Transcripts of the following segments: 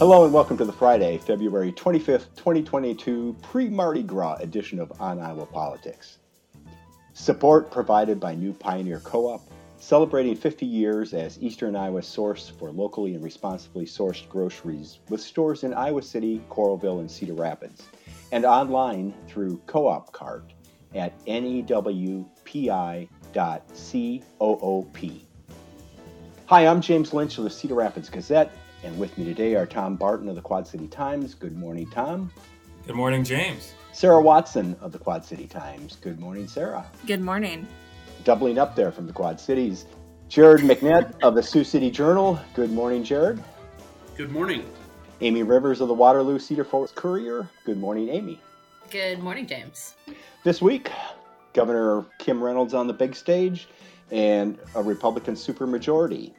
Hello and welcome to the Friday, February 25th, 2022 pre Mardi Gras edition of On Iowa Politics. Support provided by New Pioneer Co op, celebrating 50 years as Eastern Iowa's source for locally and responsibly sourced groceries with stores in Iowa City, Coralville, and Cedar Rapids, and online through Co op Cart at newpi.coop. Hi, I'm James Lynch of the Cedar Rapids Gazette and with me today are Tom Barton of the Quad City Times. Good morning, Tom. Good morning, James. Sarah Watson of the Quad City Times. Good morning, Sarah. Good morning. Doubling up there from the Quad Cities. Jared McNett of the Sioux City Journal. Good morning, Jared. Good morning. Amy Rivers of the Waterloo Cedar Falls Courier. Good morning, Amy. Good morning, James. This week, Governor Kim Reynolds on the big stage and a Republican supermajority.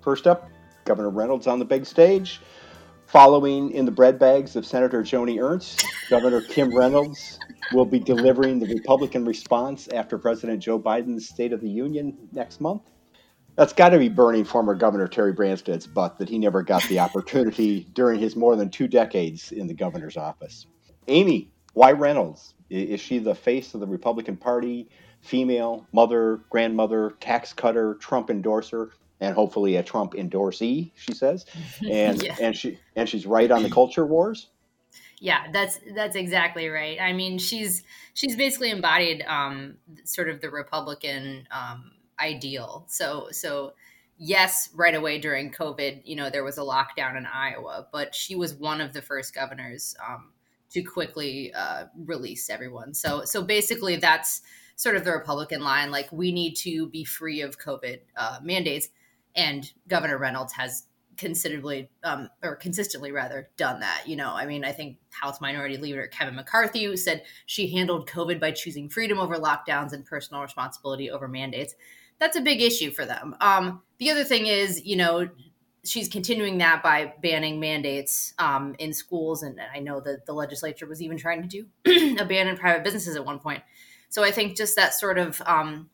First up, Governor Reynolds on the big stage. Following in the bread bags of Senator Joni Ernst, Governor Kim Reynolds will be delivering the Republican response after President Joe Biden's State of the Union next month. That's got to be burning former Governor Terry Branstad's butt that he never got the opportunity during his more than two decades in the governor's office. Amy, why Reynolds? Is she the face of the Republican Party, female, mother, grandmother, tax cutter, Trump endorser? And hopefully a Trump endorsee, she says, and yeah. and she and she's right on the culture wars. Yeah, that's that's exactly right. I mean, she's she's basically embodied um, sort of the Republican um, ideal. So so yes, right away during COVID, you know, there was a lockdown in Iowa, but she was one of the first governors um, to quickly uh, release everyone. So so basically, that's sort of the Republican line. Like we need to be free of COVID uh, mandates and Governor Reynolds has considerably um, or consistently rather done that you know? I mean i think house minority leader kevin mccarthy said she handled covid by choosing freedom over lockdowns and personal responsibility over mandates. That's a big issue for them. Um, the other thing is you know she's continuing that by banning mandates um, in schools and i know that the legislature was even trying to do a ban in private businesses at one point. So i think just that sort of um,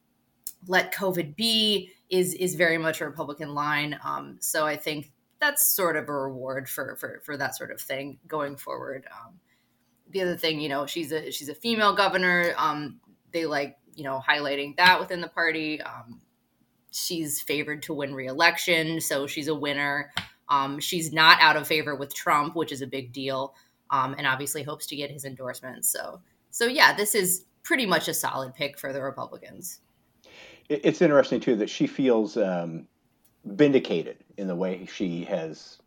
let covid be is is very much a Republican line. Um, so I think that's sort of a reward for for for that sort of thing going forward. Um, the other thing, you know, she's a she's a female governor. Um, they like you know highlighting that within the party. Um, she's favored to win re-election, so she's a winner. Um, she's not out of favor with Trump, which is a big deal, um, and obviously hopes to get his endorsement. So so yeah, this is pretty much a solid pick for the Republicans it's interesting too that she feels um, vindicated in the way she has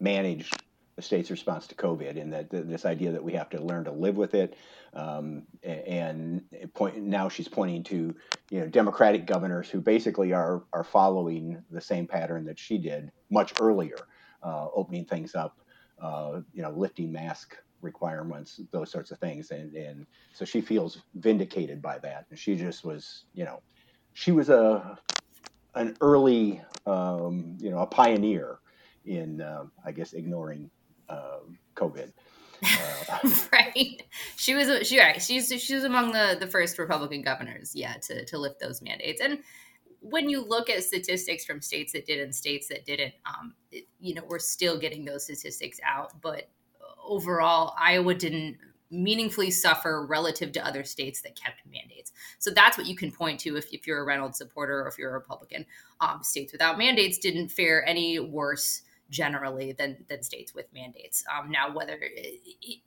managed the state's response to COVID, and that this idea that we have to learn to live with it. Um, and point, now she's pointing to you know Democratic governors who basically are are following the same pattern that she did much earlier, uh, opening things up, uh, you know, lifting mask requirements, those sorts of things, and and so she feels vindicated by that. And she just was you know she was a an early, um, you know, a pioneer in, uh, I guess, ignoring uh, COVID. Uh, right. She was she right. She's she was among the the first Republican governors, yeah, to to lift those mandates. And when you look at statistics from states that did and states that didn't, um, it, you know, we're still getting those statistics out. But overall, Iowa didn't meaningfully suffer relative to other states that kept mandates. So that's what you can point to if, if you're a Reynolds supporter or if you're a Republican. Um, states without mandates didn't fare any worse generally than than states with mandates. Um, now, whether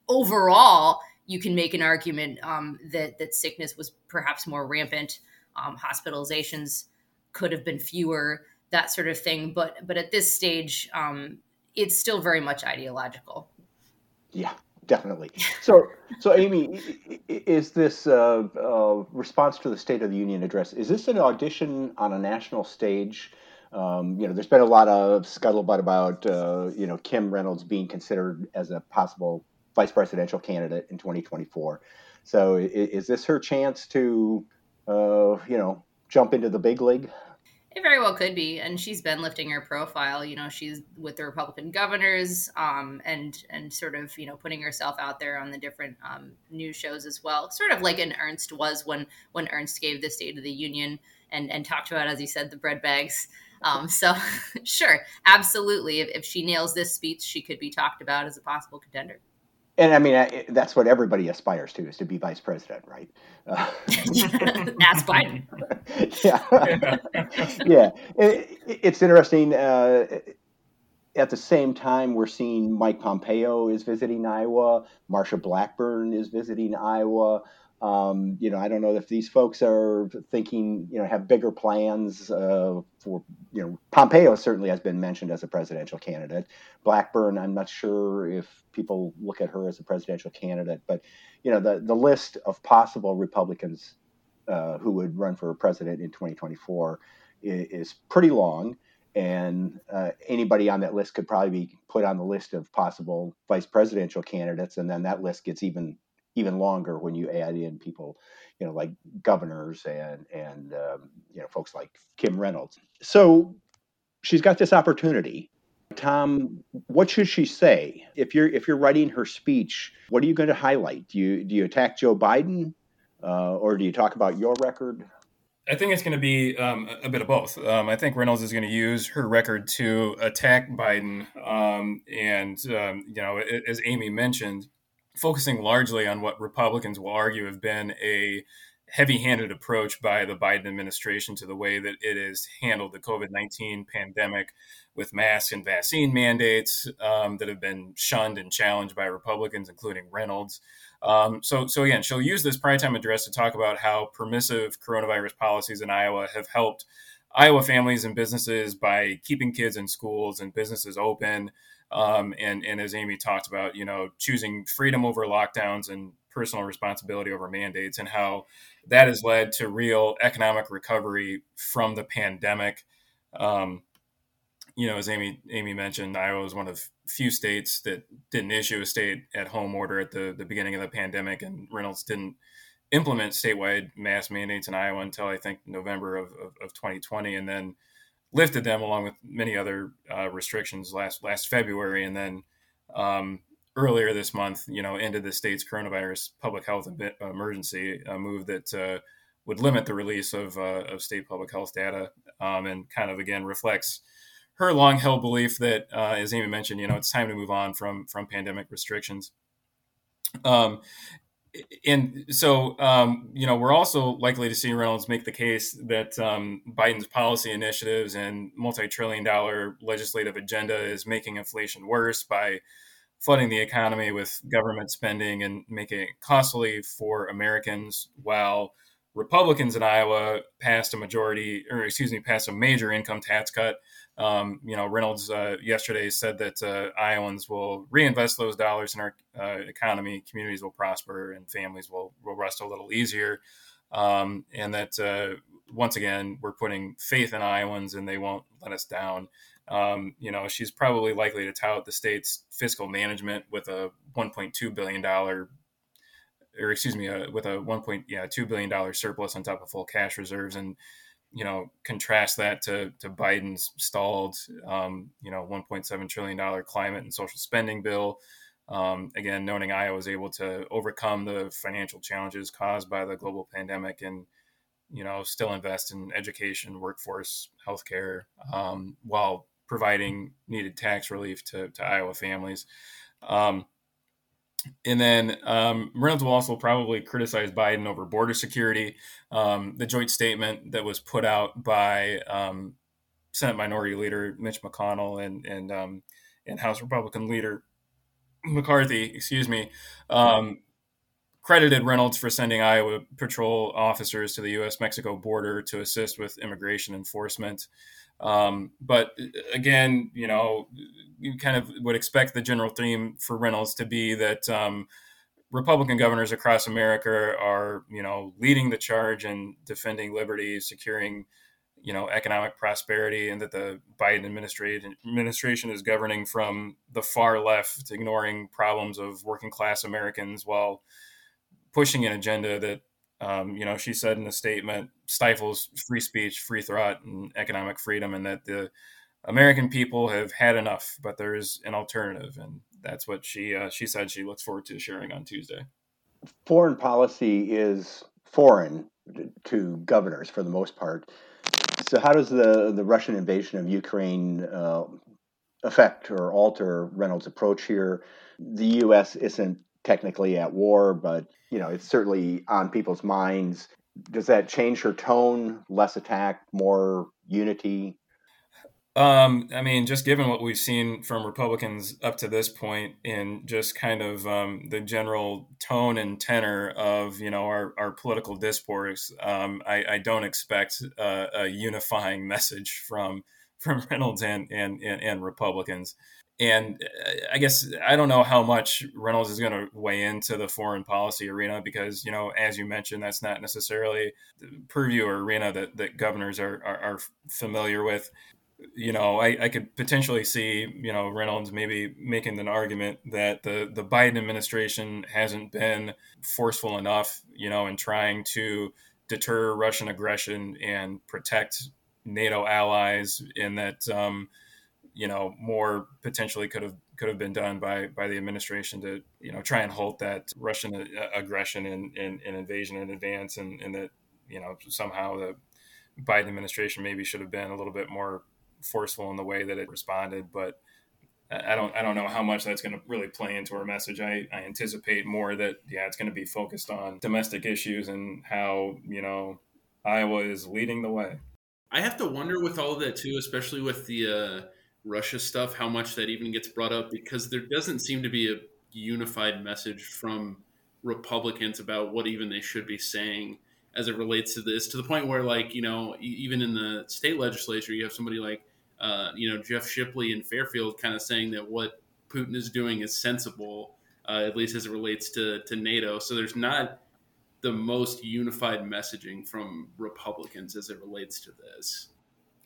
overall you can make an argument um, that that sickness was perhaps more rampant, um, hospitalizations could have been fewer, that sort of thing. But but at this stage, um, it's still very much ideological. Yeah, definitely. So, so Amy, is this uh, uh, response to the State of the Union address? Is this an audition on a national stage? Um, you know, there's been a lot of scuttlebutt about uh, you know Kim Reynolds being considered as a possible vice presidential candidate in 2024. So, is, is this her chance to, uh, you know, jump into the big league? It very well could be, and she's been lifting her profile. You know, she's with the Republican governors, um, and and sort of you know putting herself out there on the different um, news shows as well. Sort of like an Ernst was when when Ernst gave the State of the Union and and talked about, as he said, the bread bags Um, so, sure, absolutely. If, if she nails this speech, she could be talked about as a possible contender. And I mean, I, that's what everybody aspires to is to be vice president, right? Uh, Ask Biden. yeah. yeah. It, it's interesting. Uh, at the same time, we're seeing Mike Pompeo is visiting Iowa, Marsha Blackburn is visiting Iowa. Um, you know, I don't know if these folks are thinking, you know, have bigger plans uh, for, you know, Pompeo certainly has been mentioned as a presidential candidate. Blackburn, I'm not sure if people look at her as a presidential candidate, but, you know, the, the list of possible Republicans uh, who would run for president in 2024 is, is pretty long. And uh, anybody on that list could probably be put on the list of possible vice presidential candidates. And then that list gets even even longer when you add in people, you know, like governors and and um, you know folks like Kim Reynolds. So she's got this opportunity. Tom, what should she say if you're if you're writing her speech? What are you going to highlight? Do you do you attack Joe Biden, uh, or do you talk about your record? I think it's going to be um, a bit of both. Um, I think Reynolds is going to use her record to attack Biden, um, and um, you know, as Amy mentioned, focusing largely on what Republicans will argue have been a heavy handed approach by the Biden administration to the way that it has handled the COVID 19 pandemic with mask and vaccine mandates um, that have been shunned and challenged by Republicans, including Reynolds. Um, so, so again, she'll use this prime time address to talk about how permissive coronavirus policies in Iowa have helped Iowa families and businesses by keeping kids in schools and businesses open. Um, and, and as Amy talked about, you know, choosing freedom over lockdowns and personal responsibility over mandates, and how that has led to real economic recovery from the pandemic. Um, you know, as Amy Amy mentioned, Iowa is one of few states that didn't issue a state at home order at the, the beginning of the pandemic, and Reynolds didn't implement statewide mask mandates in Iowa until I think November of, of, of 2020, and then lifted them along with many other uh, restrictions last last February, and then um, earlier this month, you know, ended the state's coronavirus public health emergency, a move that uh, would limit the release of, uh, of state public health data, um, and kind of again reflects her long held belief that, uh, as Amy mentioned, you know, it's time to move on from from pandemic restrictions. Um, and so um, you know we're also likely to see Reynolds make the case that um, Biden's policy initiatives and multi-trillion dollar legislative agenda is making inflation worse by flooding the economy with government spending and making it costly for Americans while Republicans in Iowa passed a majority or excuse me passed a major income tax cut um, you know, Reynolds uh, yesterday said that uh, Iowans will reinvest those dollars in our uh, economy, communities will prosper, and families will, will rest a little easier. Um, and that uh, once again, we're putting faith in Iowans and they won't let us down. Um, you know, she's probably likely to tout the state's fiscal management with a 1.2 billion dollar, or excuse me, uh, with a 1. point yeah 2 billion dollar surplus on top of full cash reserves and you know, contrast that to, to Biden's stalled, um, you know, 1.7 trillion dollar climate and social spending bill. Um, again, noting Iowa was able to overcome the financial challenges caused by the global pandemic and, you know, still invest in education, workforce, healthcare, um, while providing needed tax relief to, to Iowa families. Um, and then um, Reynolds will also probably criticize Biden over border security. Um, the joint statement that was put out by um, Senate Minority Leader Mitch McConnell and and um, and House Republican Leader McCarthy, excuse me, um, credited Reynolds for sending Iowa patrol officers to the U.S. Mexico border to assist with immigration enforcement. Um, but uh, again, you know, you kind of would expect the general theme for Reynolds to be that um, Republican governors across America are, you know, leading the charge in defending liberty, securing, you know, economic prosperity, and that the Biden administration administration is governing from the far left, ignoring problems of working class Americans while pushing an agenda that um, you know, she said in a statement, stifles free speech, free thought, and economic freedom, and that the American people have had enough, but there is an alternative, and that's what she uh, she said she looks forward to sharing on Tuesday. Foreign policy is foreign to governors for the most part. So, how does the the Russian invasion of Ukraine uh, affect or alter Reynolds' approach here? The U.S. isn't technically at war, but you know it's certainly on people's minds. Does that change her tone? Less attack, more unity? Um, I mean, just given what we've seen from Republicans up to this point, in just kind of um, the general tone and tenor of you know our, our political discourse, um, I, I, don't expect uh, a unifying message from from Reynolds and and, and, and Republicans. And uh, I guess I don't know how much Reynolds is going to weigh into the foreign policy arena because, you know, as you mentioned, that's not necessarily the purview or arena that, that governors are, are, are familiar with. You know, I, I could potentially see, you know, Reynolds maybe making an argument that the, the Biden administration hasn't been forceful enough, you know, in trying to deter Russian aggression and protect NATO allies, and that, um, you know, more potentially could have could have been done by by the administration to, you know, try and halt that Russian uh, aggression and, and, and invasion in advance, and, and that, you know, somehow the Biden administration maybe should have been a little bit more forceful in the way that it responded, but I don't I don't know how much that's going to really play into our message. I, I anticipate more that yeah, it's going to be focused on domestic issues and how you know Iowa is leading the way. I have to wonder with all of that too, especially with the uh, Russia stuff, how much that even gets brought up because there doesn't seem to be a unified message from Republicans about what even they should be saying as it relates to this. To the point where, like you know, even in the state legislature, you have somebody like uh, you know, Jeff Shipley in Fairfield kind of saying that what Putin is doing is sensible, uh, at least as it relates to, to NATO. So there's not the most unified messaging from Republicans as it relates to this.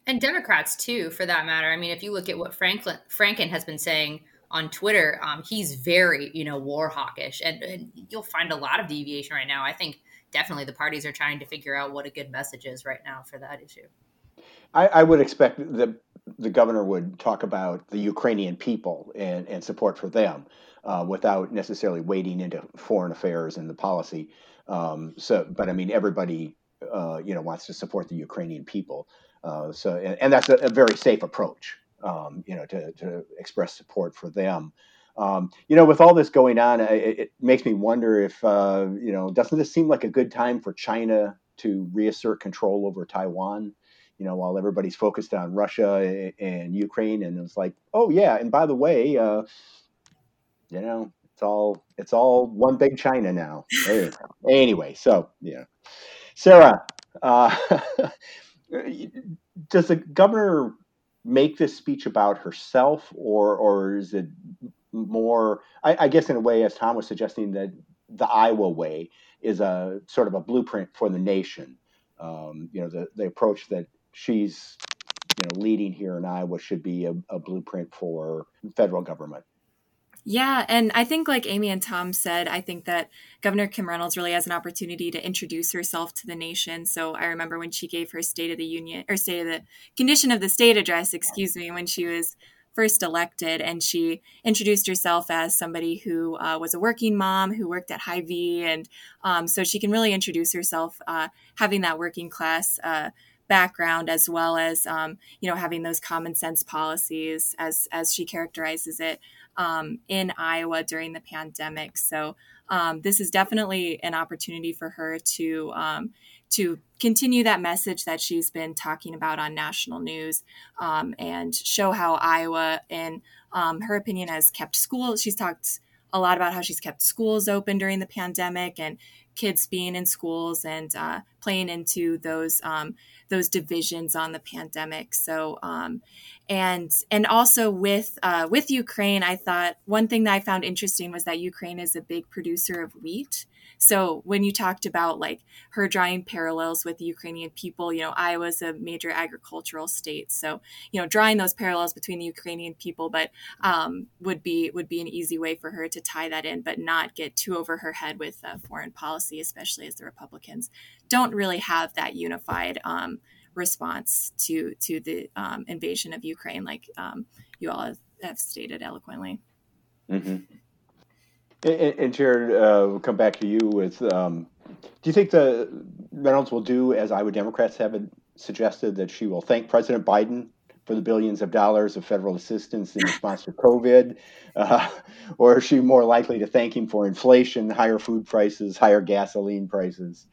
And Democrats too, for that matter. I mean, if you look at what Franklin Franken has been saying on Twitter, um, he's very, you know, war hawkish, and, and, you'll find a lot of deviation right now. I think definitely the parties are trying to figure out what a good message is right now for that issue. I, I would expect that the governor would talk about the Ukrainian people and, and support for them uh, without necessarily wading into foreign affairs and the policy. Um, so, but I mean, everybody, uh, you know, wants to support the Ukrainian people. Uh, so, and, and that's a, a, very safe approach, um, you know, to, to express support for them. Um, you know, with all this going on, it, it makes me wonder if, uh, you know, doesn't this seem like a good time for China to reassert control over Taiwan? you know, while everybody's focused on Russia and Ukraine, and it's like, oh yeah, and by the way, uh, you know, it's all it's all one big China now. anyway, so yeah, Sarah, uh, does the governor make this speech about herself, or or is it more? I, I guess in a way, as Tom was suggesting, that the Iowa way is a sort of a blueprint for the nation. Um, you know, the the approach that she's you know leading here in Iowa should be a, a blueprint for federal government. Yeah, and I think, like Amy and Tom said, I think that Governor Kim Reynolds really has an opportunity to introduce herself to the nation. So I remember when she gave her State of the Union or State of the Condition of the State address, excuse me, when she was first elected, and she introduced herself as somebody who uh, was a working mom who worked at Hy-Vee, and um, so she can really introduce herself uh, having that working class. Uh, background as well as um, you know having those common sense policies as as she characterizes it um, in Iowa during the pandemic. So um, this is definitely an opportunity for her to um, to continue that message that she's been talking about on national news um, and show how Iowa, in um, her opinion, has kept school. She's talked a lot about how she's kept schools open during the pandemic and kids being in schools and uh, playing into those um, those divisions on the pandemic. So, um, and and also with uh, with Ukraine, I thought one thing that I found interesting was that Ukraine is a big producer of wheat. So when you talked about like her drawing parallels with the Ukrainian people, you know, Iowa's a major agricultural state, so you know, drawing those parallels between the Ukrainian people, but um, would be would be an easy way for her to tie that in, but not get too over her head with uh, foreign policy, especially as the Republicans don't really have that unified. Um, response to to the um, invasion of Ukraine, like um, you all have, stated eloquently. Mm-hmm. And, and Jared, uh, we'll come back to you with. Um, do you think the Reynolds will do as Iowa Democrats have suggested that she will thank President Biden for the billions of dollars of federal assistance in response to COVID? Uh, or is she more likely to thank him for inflation, higher food prices, higher gasoline prices?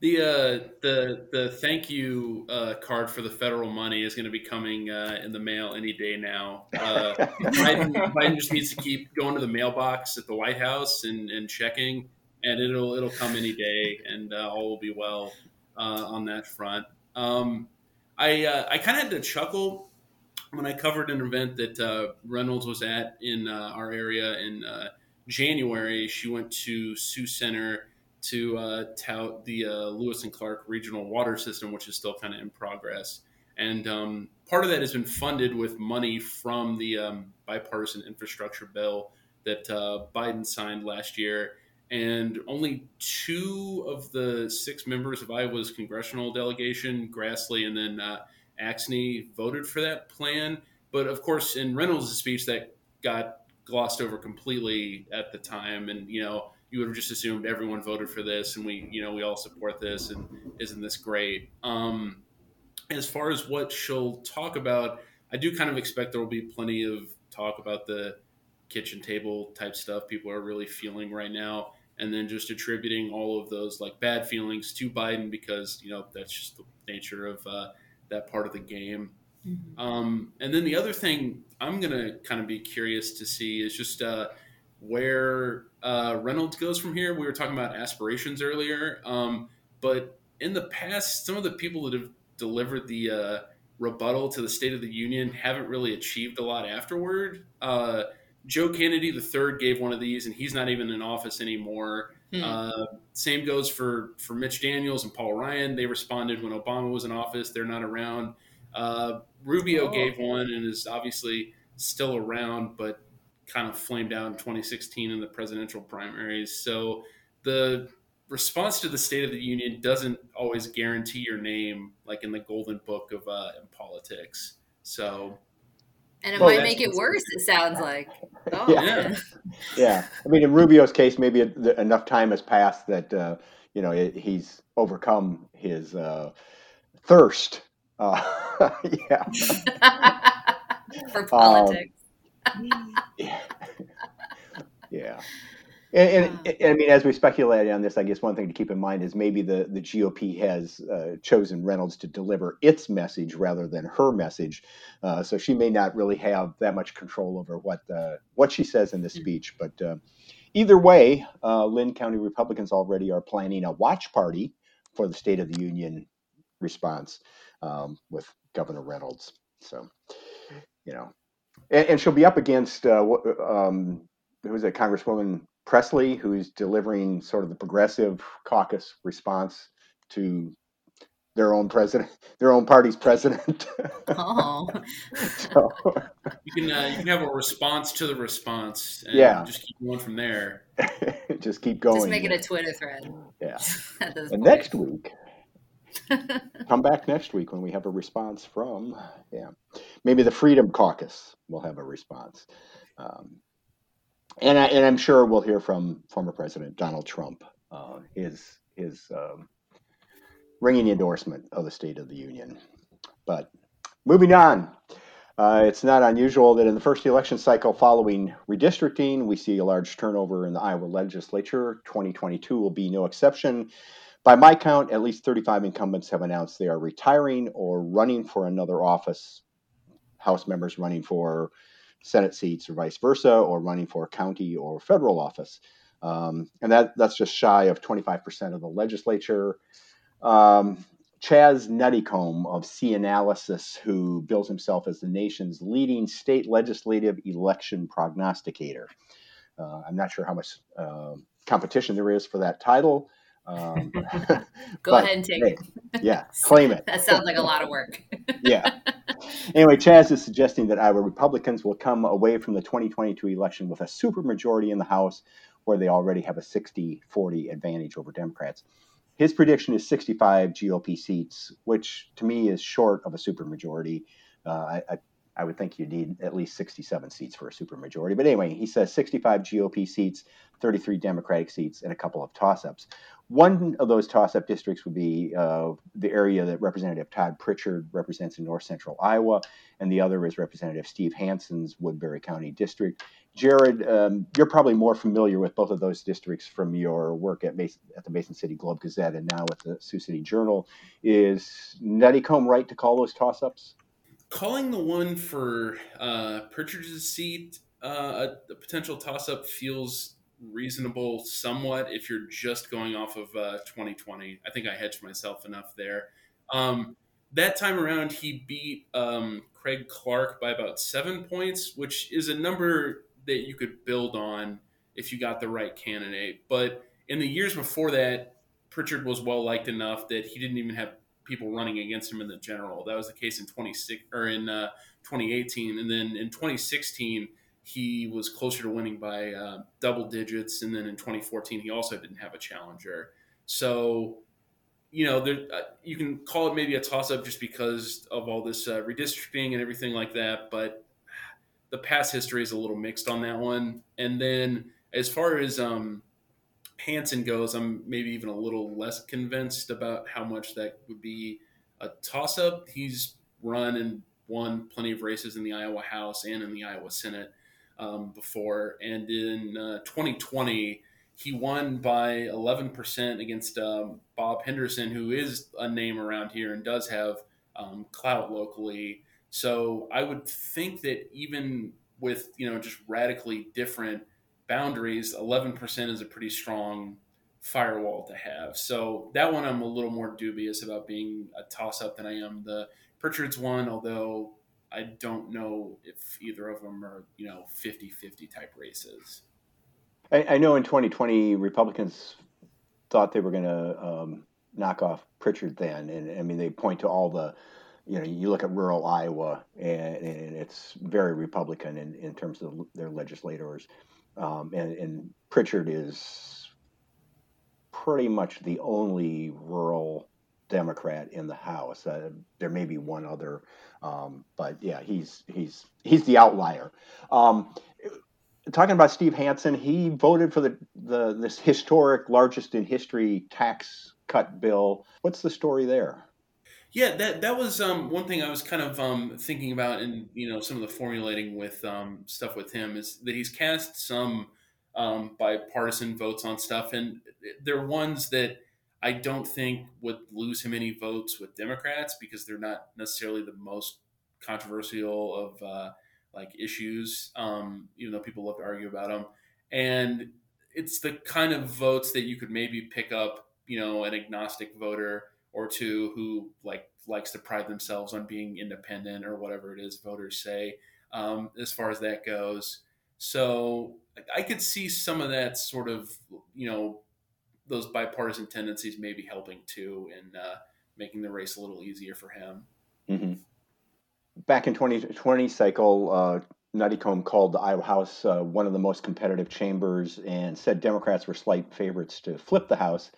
The uh, the the thank you uh, card for the federal money is going to be coming uh, in the mail any day now. Uh, Biden, Biden, just needs to keep going to the mailbox at the White House and, and checking, and it'll it'll come any day, and uh, all will be well uh, on that front. Um, I I kind of had to chuckle when I covered an event that Reynolds was at in our area in January. She went to Sioux Center to uh, tout the uh, Lewis and Clark regional water system, which is still kind of in progress. And um, part of that has been funded with money from the um, bipartisan infrastructure bill that uh, Biden signed last year. And only two of the six members of Iowa's congressional delegation, Grassley and then uh, voted for that plan. But of course, in Reynolds' speech, that got glossed over completely at the time. And, you know, you would have just assumed everyone voted for this and we you know we all support this and isn't this great um, as far as what she'll talk about i do kind of expect there will be plenty of talk about the kitchen table type stuff people are really feeling right now and then just attributing all of those like bad feelings to biden because you know that's just the nature of uh, that part of the game mm-hmm. um, and then the other thing i'm going to kind of be curious to see is just uh, where uh, Reynolds goes from here. We were talking about aspirations earlier, um, but in the past, some of the people that have delivered the uh, rebuttal to the State of the Union haven't really achieved a lot afterward. Uh, Joe Kennedy III gave one of these, and he's not even in office anymore. Hmm. Uh, same goes for for Mitch Daniels and Paul Ryan. They responded when Obama was in office. They're not around. Uh, Rubio oh. gave one and is obviously still around, but kind of flamed out in 2016 in the presidential primaries. So the response to the State of the Union doesn't always guarantee your name, like in the Golden Book of uh, in politics. So. And it well, might make it worse. It sounds like. Oh, yeah. yeah. I mean, in Rubio's case, maybe enough time has passed that uh, you know he's overcome his uh, thirst. Uh, yeah. For politics. Um, yeah. yeah. And, and, I mean, as we speculated on this, I guess one thing to keep in mind is maybe the, the GOP has uh, chosen Reynolds to deliver its message rather than her message, uh, so she may not really have that much control over what uh, what she says in the mm-hmm. speech. But uh, either way, uh, Linn County Republicans already are planning a watch party for the State of the Union response um, with Governor Reynolds. So, you know, and, and she'll be up against uh, um, who's it, Congresswoman Pressley, who's delivering sort of the progressive caucus response to their own president, their own party's president. Oh, so. you can uh, you can have a response to the response. yeah, just keep going from there. just keep going. Just make it a Twitter thread. Yeah. and point. next week, come back next week when we have a response from yeah maybe the freedom caucus will have a response um, and, I, and i'm sure we'll hear from former president donald trump uh, his his um, ringing endorsement of the state of the union but moving on uh, it's not unusual that in the first election cycle following redistricting, we see a large turnover in the Iowa legislature. 2022 will be no exception. By my count, at least 35 incumbents have announced they are retiring or running for another office. House members running for Senate seats or vice versa, or running for county or federal office. Um, and that, that's just shy of 25% of the legislature. Um, Chaz Nuttycombe of CNalysis, who bills himself as the nation's leading state legislative election prognosticator. Uh, I'm not sure how much uh, competition there is for that title. Um, Go ahead and take hey, it. yeah, claim it. that sounds like a lot of work. yeah. Anyway, Chaz is suggesting that Iowa Republicans will come away from the 2022 election with a supermajority in the House, where they already have a 60 40 advantage over Democrats. His prediction is 65 GOP seats, which to me is short of a supermajority. Uh, I, I, I would think you need at least 67 seats for a supermajority. But anyway, he says 65 GOP seats, 33 Democratic seats, and a couple of toss ups. One of those toss up districts would be uh, the area that Representative Todd Prichard represents in north central Iowa, and the other is Representative Steve Hansen's Woodbury County district. Jared, um, you're probably more familiar with both of those districts from your work at, Mason, at the Mason City Globe Gazette and now with the Sioux City Journal. Is Nuttycombe right to call those toss ups? Calling the one for uh, Prichard's seat uh, a, a potential toss up feels reasonable somewhat if you're just going off of uh, 2020. I think I hedged myself enough there. Um, that time around, he beat um, Craig Clark by about seven points, which is a number that you could build on if you got the right candidate. But in the years before that, Prichard was well liked enough that he didn't even have people running against him in the general. That was the case in 26 or in uh, 2018, and then in 2016 he was closer to winning by uh, double digits. And then in 2014, he also didn't have a challenger. So, you know, there, uh, you can call it maybe a toss up just because of all this uh, redistricting and everything like that. But the past history is a little mixed on that one. And then as far as um, Hansen goes, I'm maybe even a little less convinced about how much that would be a toss up. He's run and won plenty of races in the Iowa House and in the Iowa Senate um, before. And in uh, 2020, he won by 11% against um, Bob Henderson, who is a name around here and does have um, clout locally. So I would think that even with you know just radically different boundaries, 11% is a pretty strong firewall to have. So that one I'm a little more dubious about being a toss up than I am the Prichard's one, although I don't know if either of them are, you know, 50 50 type races. I, I, know in 2020, Republicans thought they were going to um, knock off Prichard then. And I mean, they point to all the, you know, you look at rural Iowa and, and it's very Republican in, in terms of their legislators. Um, and, and Prichard is pretty much the only rural Democrat in the House. Uh, there may be one other, um, but yeah, he's he's he's the outlier. Um, talking about Steve Hansen, he voted for the, the this historic, largest in history tax cut bill. What's the story there? Yeah, that that was um, one thing I was kind of um, thinking about, and you know, some of the formulating with um, stuff with him is that he's cast some um, bipartisan votes on stuff, and they're ones that I don't think would lose him any votes with Democrats because they're not necessarily the most controversial of uh, like issues, um, even though people love to argue about them. And it's the kind of votes that you could maybe pick up, you know, an agnostic voter or two who like likes to pride themselves on being independent or whatever it is voters say. Um, as far as that goes, so I could see some of that sort of, you know, those bipartisan tendencies may be helping too in uh, making the race a little easier for him. Mm-hmm. Back in 2020 cycle, uh, called the Iowa House uh, one of the most competitive chambers and said Democrats were slight favorites to flip the House.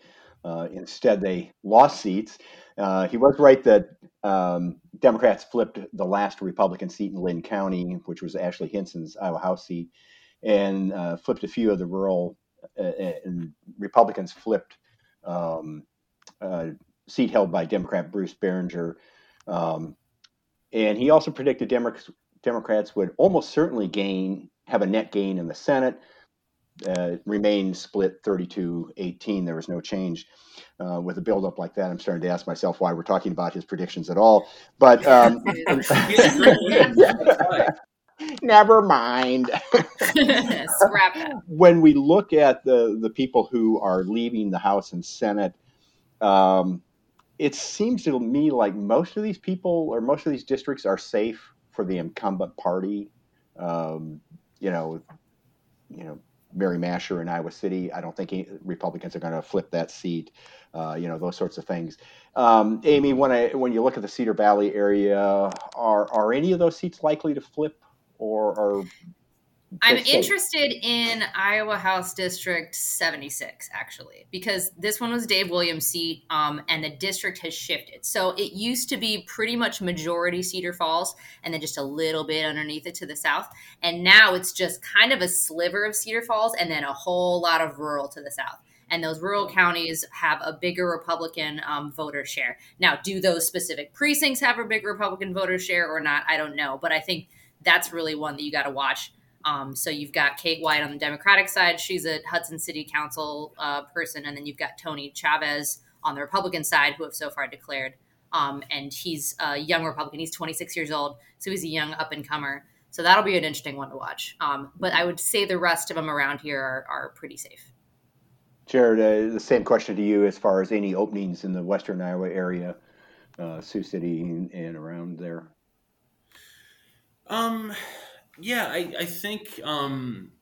Uh, instead, they lost seats. Uh, he was right that um, Democrats flipped the last Republican seat in Linn County, which was Ashley Hinson's Iowa House seat, and uh, flipped a few of the rural and Republicans flipped um, uh, seat held by Democrat Bruce Bearinger. Um, and he also predicted Demo- Democrats would almost certainly gain, have a net gain in the Senate, uh, remain split 32 18. There was no change. Uh, with a buildup like that, I'm starting to ask myself why we're talking about his predictions at all. But um, Never mind. When we look at the the people who are leaving the House and Senate, um, it seems to me like most of these people or most of these districts are safe for the incumbent party. Um, you know, you know, Mary Mascher in Iowa City. I don't think Republicans are going to flip that seat. Uh, you know, those sorts of things. Um, Amy, when I when you look at the Cedar Valley area, are are any of those seats likely to flip or, or I'm interested in Iowa House District 76, actually, because this one was Dave Williams' seat, um, and the district has shifted. So it used to be pretty much majority Cedar Falls, and then just a little bit underneath it to the south. And now it's just kind of a sliver of Cedar Falls, and then a whole lot of rural to the south. And those rural counties have a bigger Republican um, voter share. Now, do those specific precincts have a big Republican voter share or not? I don't know. But I think that's really one that you got to watch um, so you've got Kate White on the Democratic side. She's a Hudson City Council uh, person. And then you've got Tony Chavez on the Republican side, who have so far declared. Um, and he's a young Republican. He's 26 years old. So he's a young up and comer. So that'll be an interesting one to watch. Um, but I would say the rest of them around here are, are pretty safe. Jared, uh, the same question to you as far as any openings in the Western Iowa area, uh, Sioux City and, and around there. Um, yeah, I, I think um,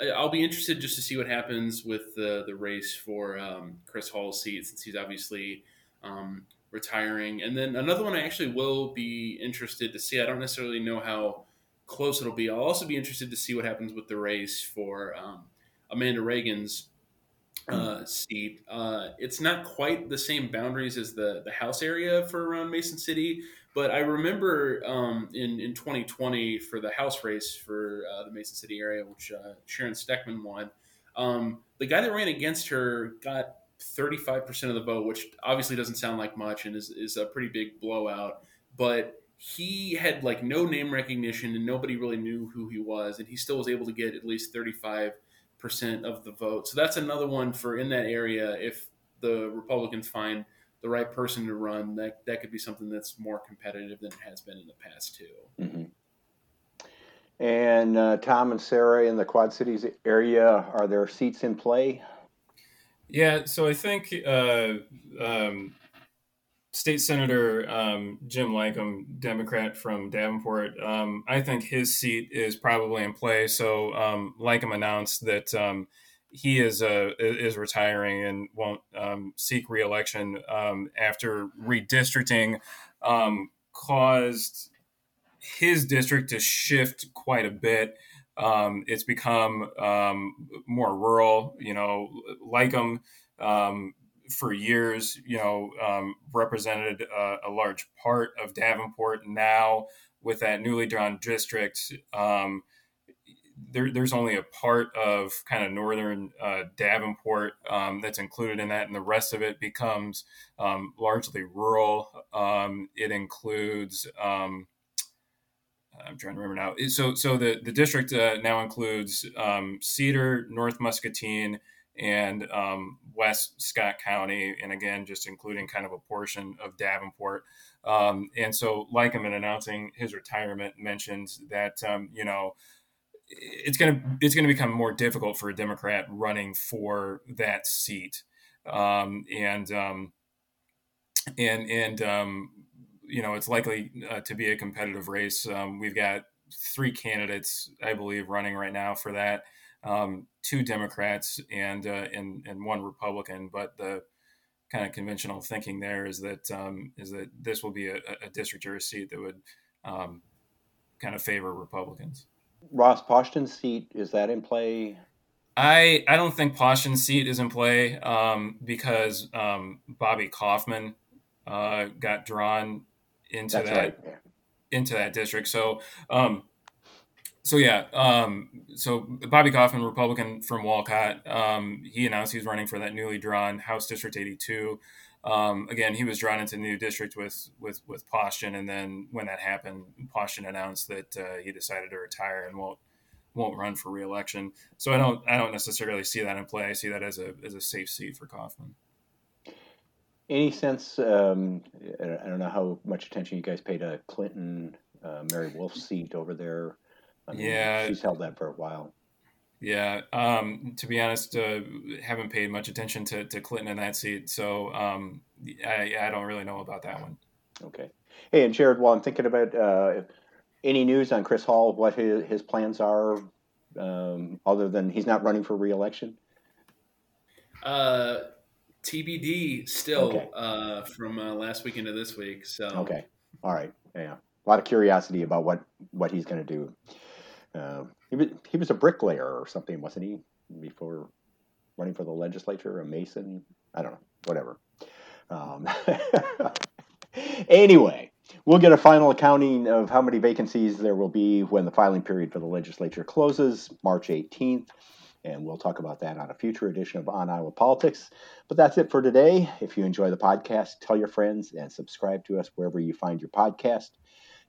I'll be interested just to see what happens with the the race for um, Chris Hall's seat since he's obviously um, retiring. And then another one I actually will be interested to see. I don't necessarily know how close it'll be. I'll also be interested to see what happens with the race for um, Amanda Ragan's uh, seat. Uh, it's not quite the same boundaries as the the House area for around Mason City, but I remember um, in in 2020 for the House race for uh, the Mason City area, which uh, Sharon Steckman won. Um, the guy that ran against her got 35% of the vote, which obviously doesn't sound like much and is, is a pretty big blowout. But he had like no name recognition and nobody really knew who he was, and he still was able to get at least 35% of the vote. So that's another one for in that area. If the Republicans find the right person to run, that that could be something that's more competitive than it has been in the past too. Mm-hmm. And uh, Tom and Sarah in the Quad Cities area, are there seats in play? Yeah, so I think uh, um, State Senator um, Jim Lykam, Democrat from Davenport, um, I think his seat is probably in play. So um, Lykam announced that um, he is uh, is retiring and won't um, seek reelection um, after redistricting um, caused his district to shift quite a bit. Um, it's become um, more rural. You know, Lykam um, for years, you know, represented a, a, large part of Davenport. Now, with that newly drawn district there, there's only a part of kind of northern uh, Davenport um, that's included in that, and the rest of it becomes um, largely rural. Um, it includes, um, I'm trying to remember now. So, so the the district uh, now includes um, Cedar, North Muscatine, and um, West Scott County, and again, just including kind of a portion of Davenport. and so, Lykam announcing his retirement, mentioned that you know it's going to it's going to become more difficult for a Democrat running for that seat, um, and um, and and um, you know it's likely uh, to be a competitive race. Um, we've got three candidates, I believe, running right now for that. Um, two Democrats and uh, and and one Republican, but the kind of conventional thinking there is that um, is that this will be a, a district or a seat that would kind of favor Republicans. Ross Paustian's seat is that in play? I I don't think Paustian's seat is in play um, because um, Bobby Kaufmann uh, got drawn into That's that right. into that district. So um, so yeah, um, so Bobby Kaufmann, Republican from Walcott, um, he announced he's running for that newly drawn House District 82. Um, again, he was drawn into the new district with with with Paustian, and then when that happened, Paustian announced that uh, he decided to retire and won't won't run for reelection. So I don't I don't necessarily see that in play. I see that as a as a safe seat for Kaufmann. Any sense? Um, I don't know how much attention you guys paid to Clinton, uh, Mary Wolfe's seat over there. I mean, yeah, she's held that for a while. Yeah, um, to be honest, uh, haven't paid much attention to, to Clinton in that seat, so um, I, I don't really know about that one. Okay. Hey, and Jared, while I'm thinking about uh, any news on Chris Hall, what his, his plans are, um, other than he's not running for reelection? Uh, TBD still okay. uh, from uh, last week into this week. So okay, all right, yeah, a lot of curiosity about what what he's going to do. Uh, he was he was a bricklayer or something, wasn't he? Before running for the legislature, a mason. I don't know, whatever. Um, anyway, we'll get a final accounting of how many vacancies there will be when the filing period for the legislature closes, March 18th. And we'll talk about that on a future edition of On Iowa Politics. But that's it for today. If you enjoy the podcast, tell your friends and subscribe to us wherever you find your podcast.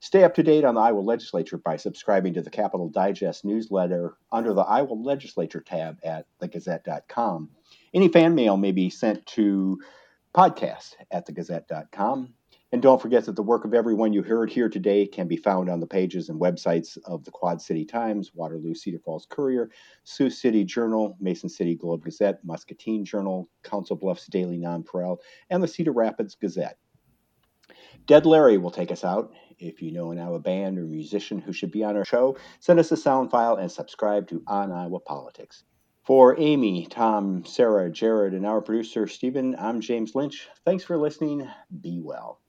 Stay up to date on the Iowa legislature by subscribing to the Capital Digest newsletter under the Iowa legislature tab at thegazette.com. Any fan mail may be sent to podcast at thegazette.com. And don't forget that the work of everyone you heard here today can be found on the pages and websites of the Quad City Times, Waterloo Cedar Falls Courier, Sioux City Journal, Mason City Globe Gazette, Muscatine Journal, Council Bluffs Daily Nonpareil, and the Cedar Rapids Gazette. Dead Larry will take us out. If you know an Iowa band or musician who should be on our show, send us a sound file and subscribe to On Iowa Politics. For Amy, Tom, Sarah, Jared, and our producer, Stephen, I'm James Lynch. Thanks for listening. Be well.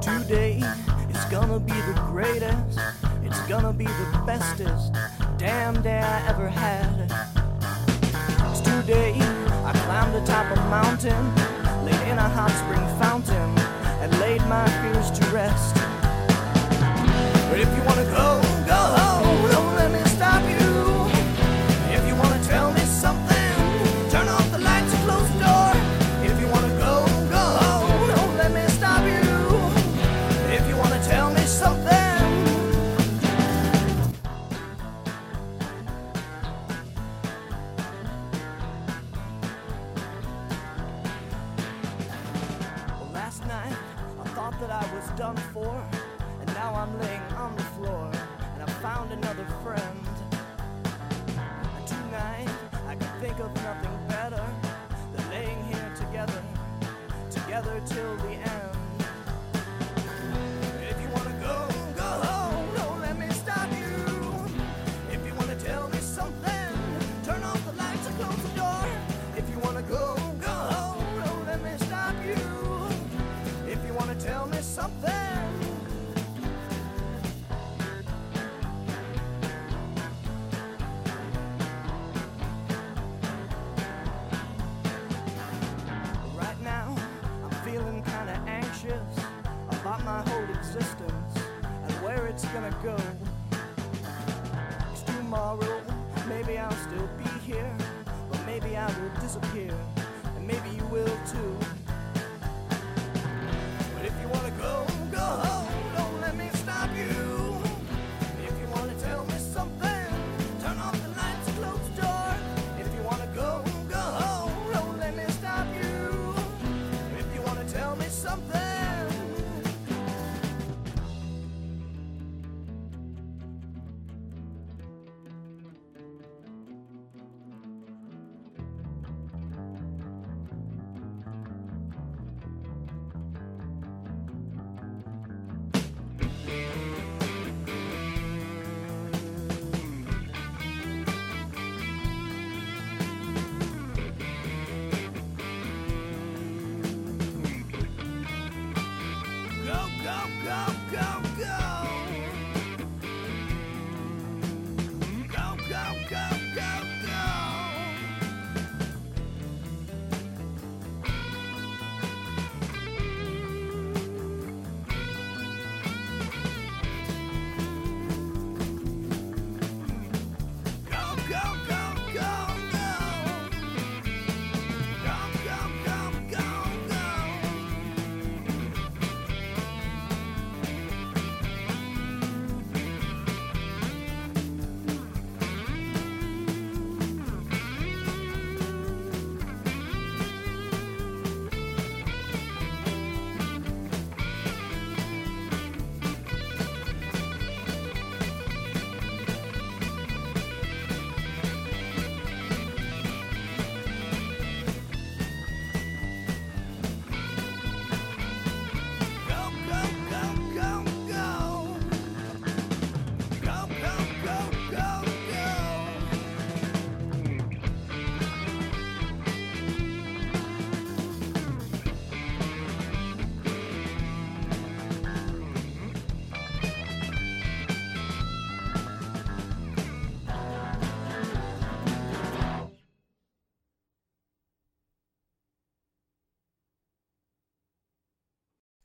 Today is gonna be the greatest, it's gonna be the bestest damn day I ever had. Today I climbed the top of a mountain, laid in a hot spring fountain, and laid my fears to rest. But if you wanna go, go together till the end.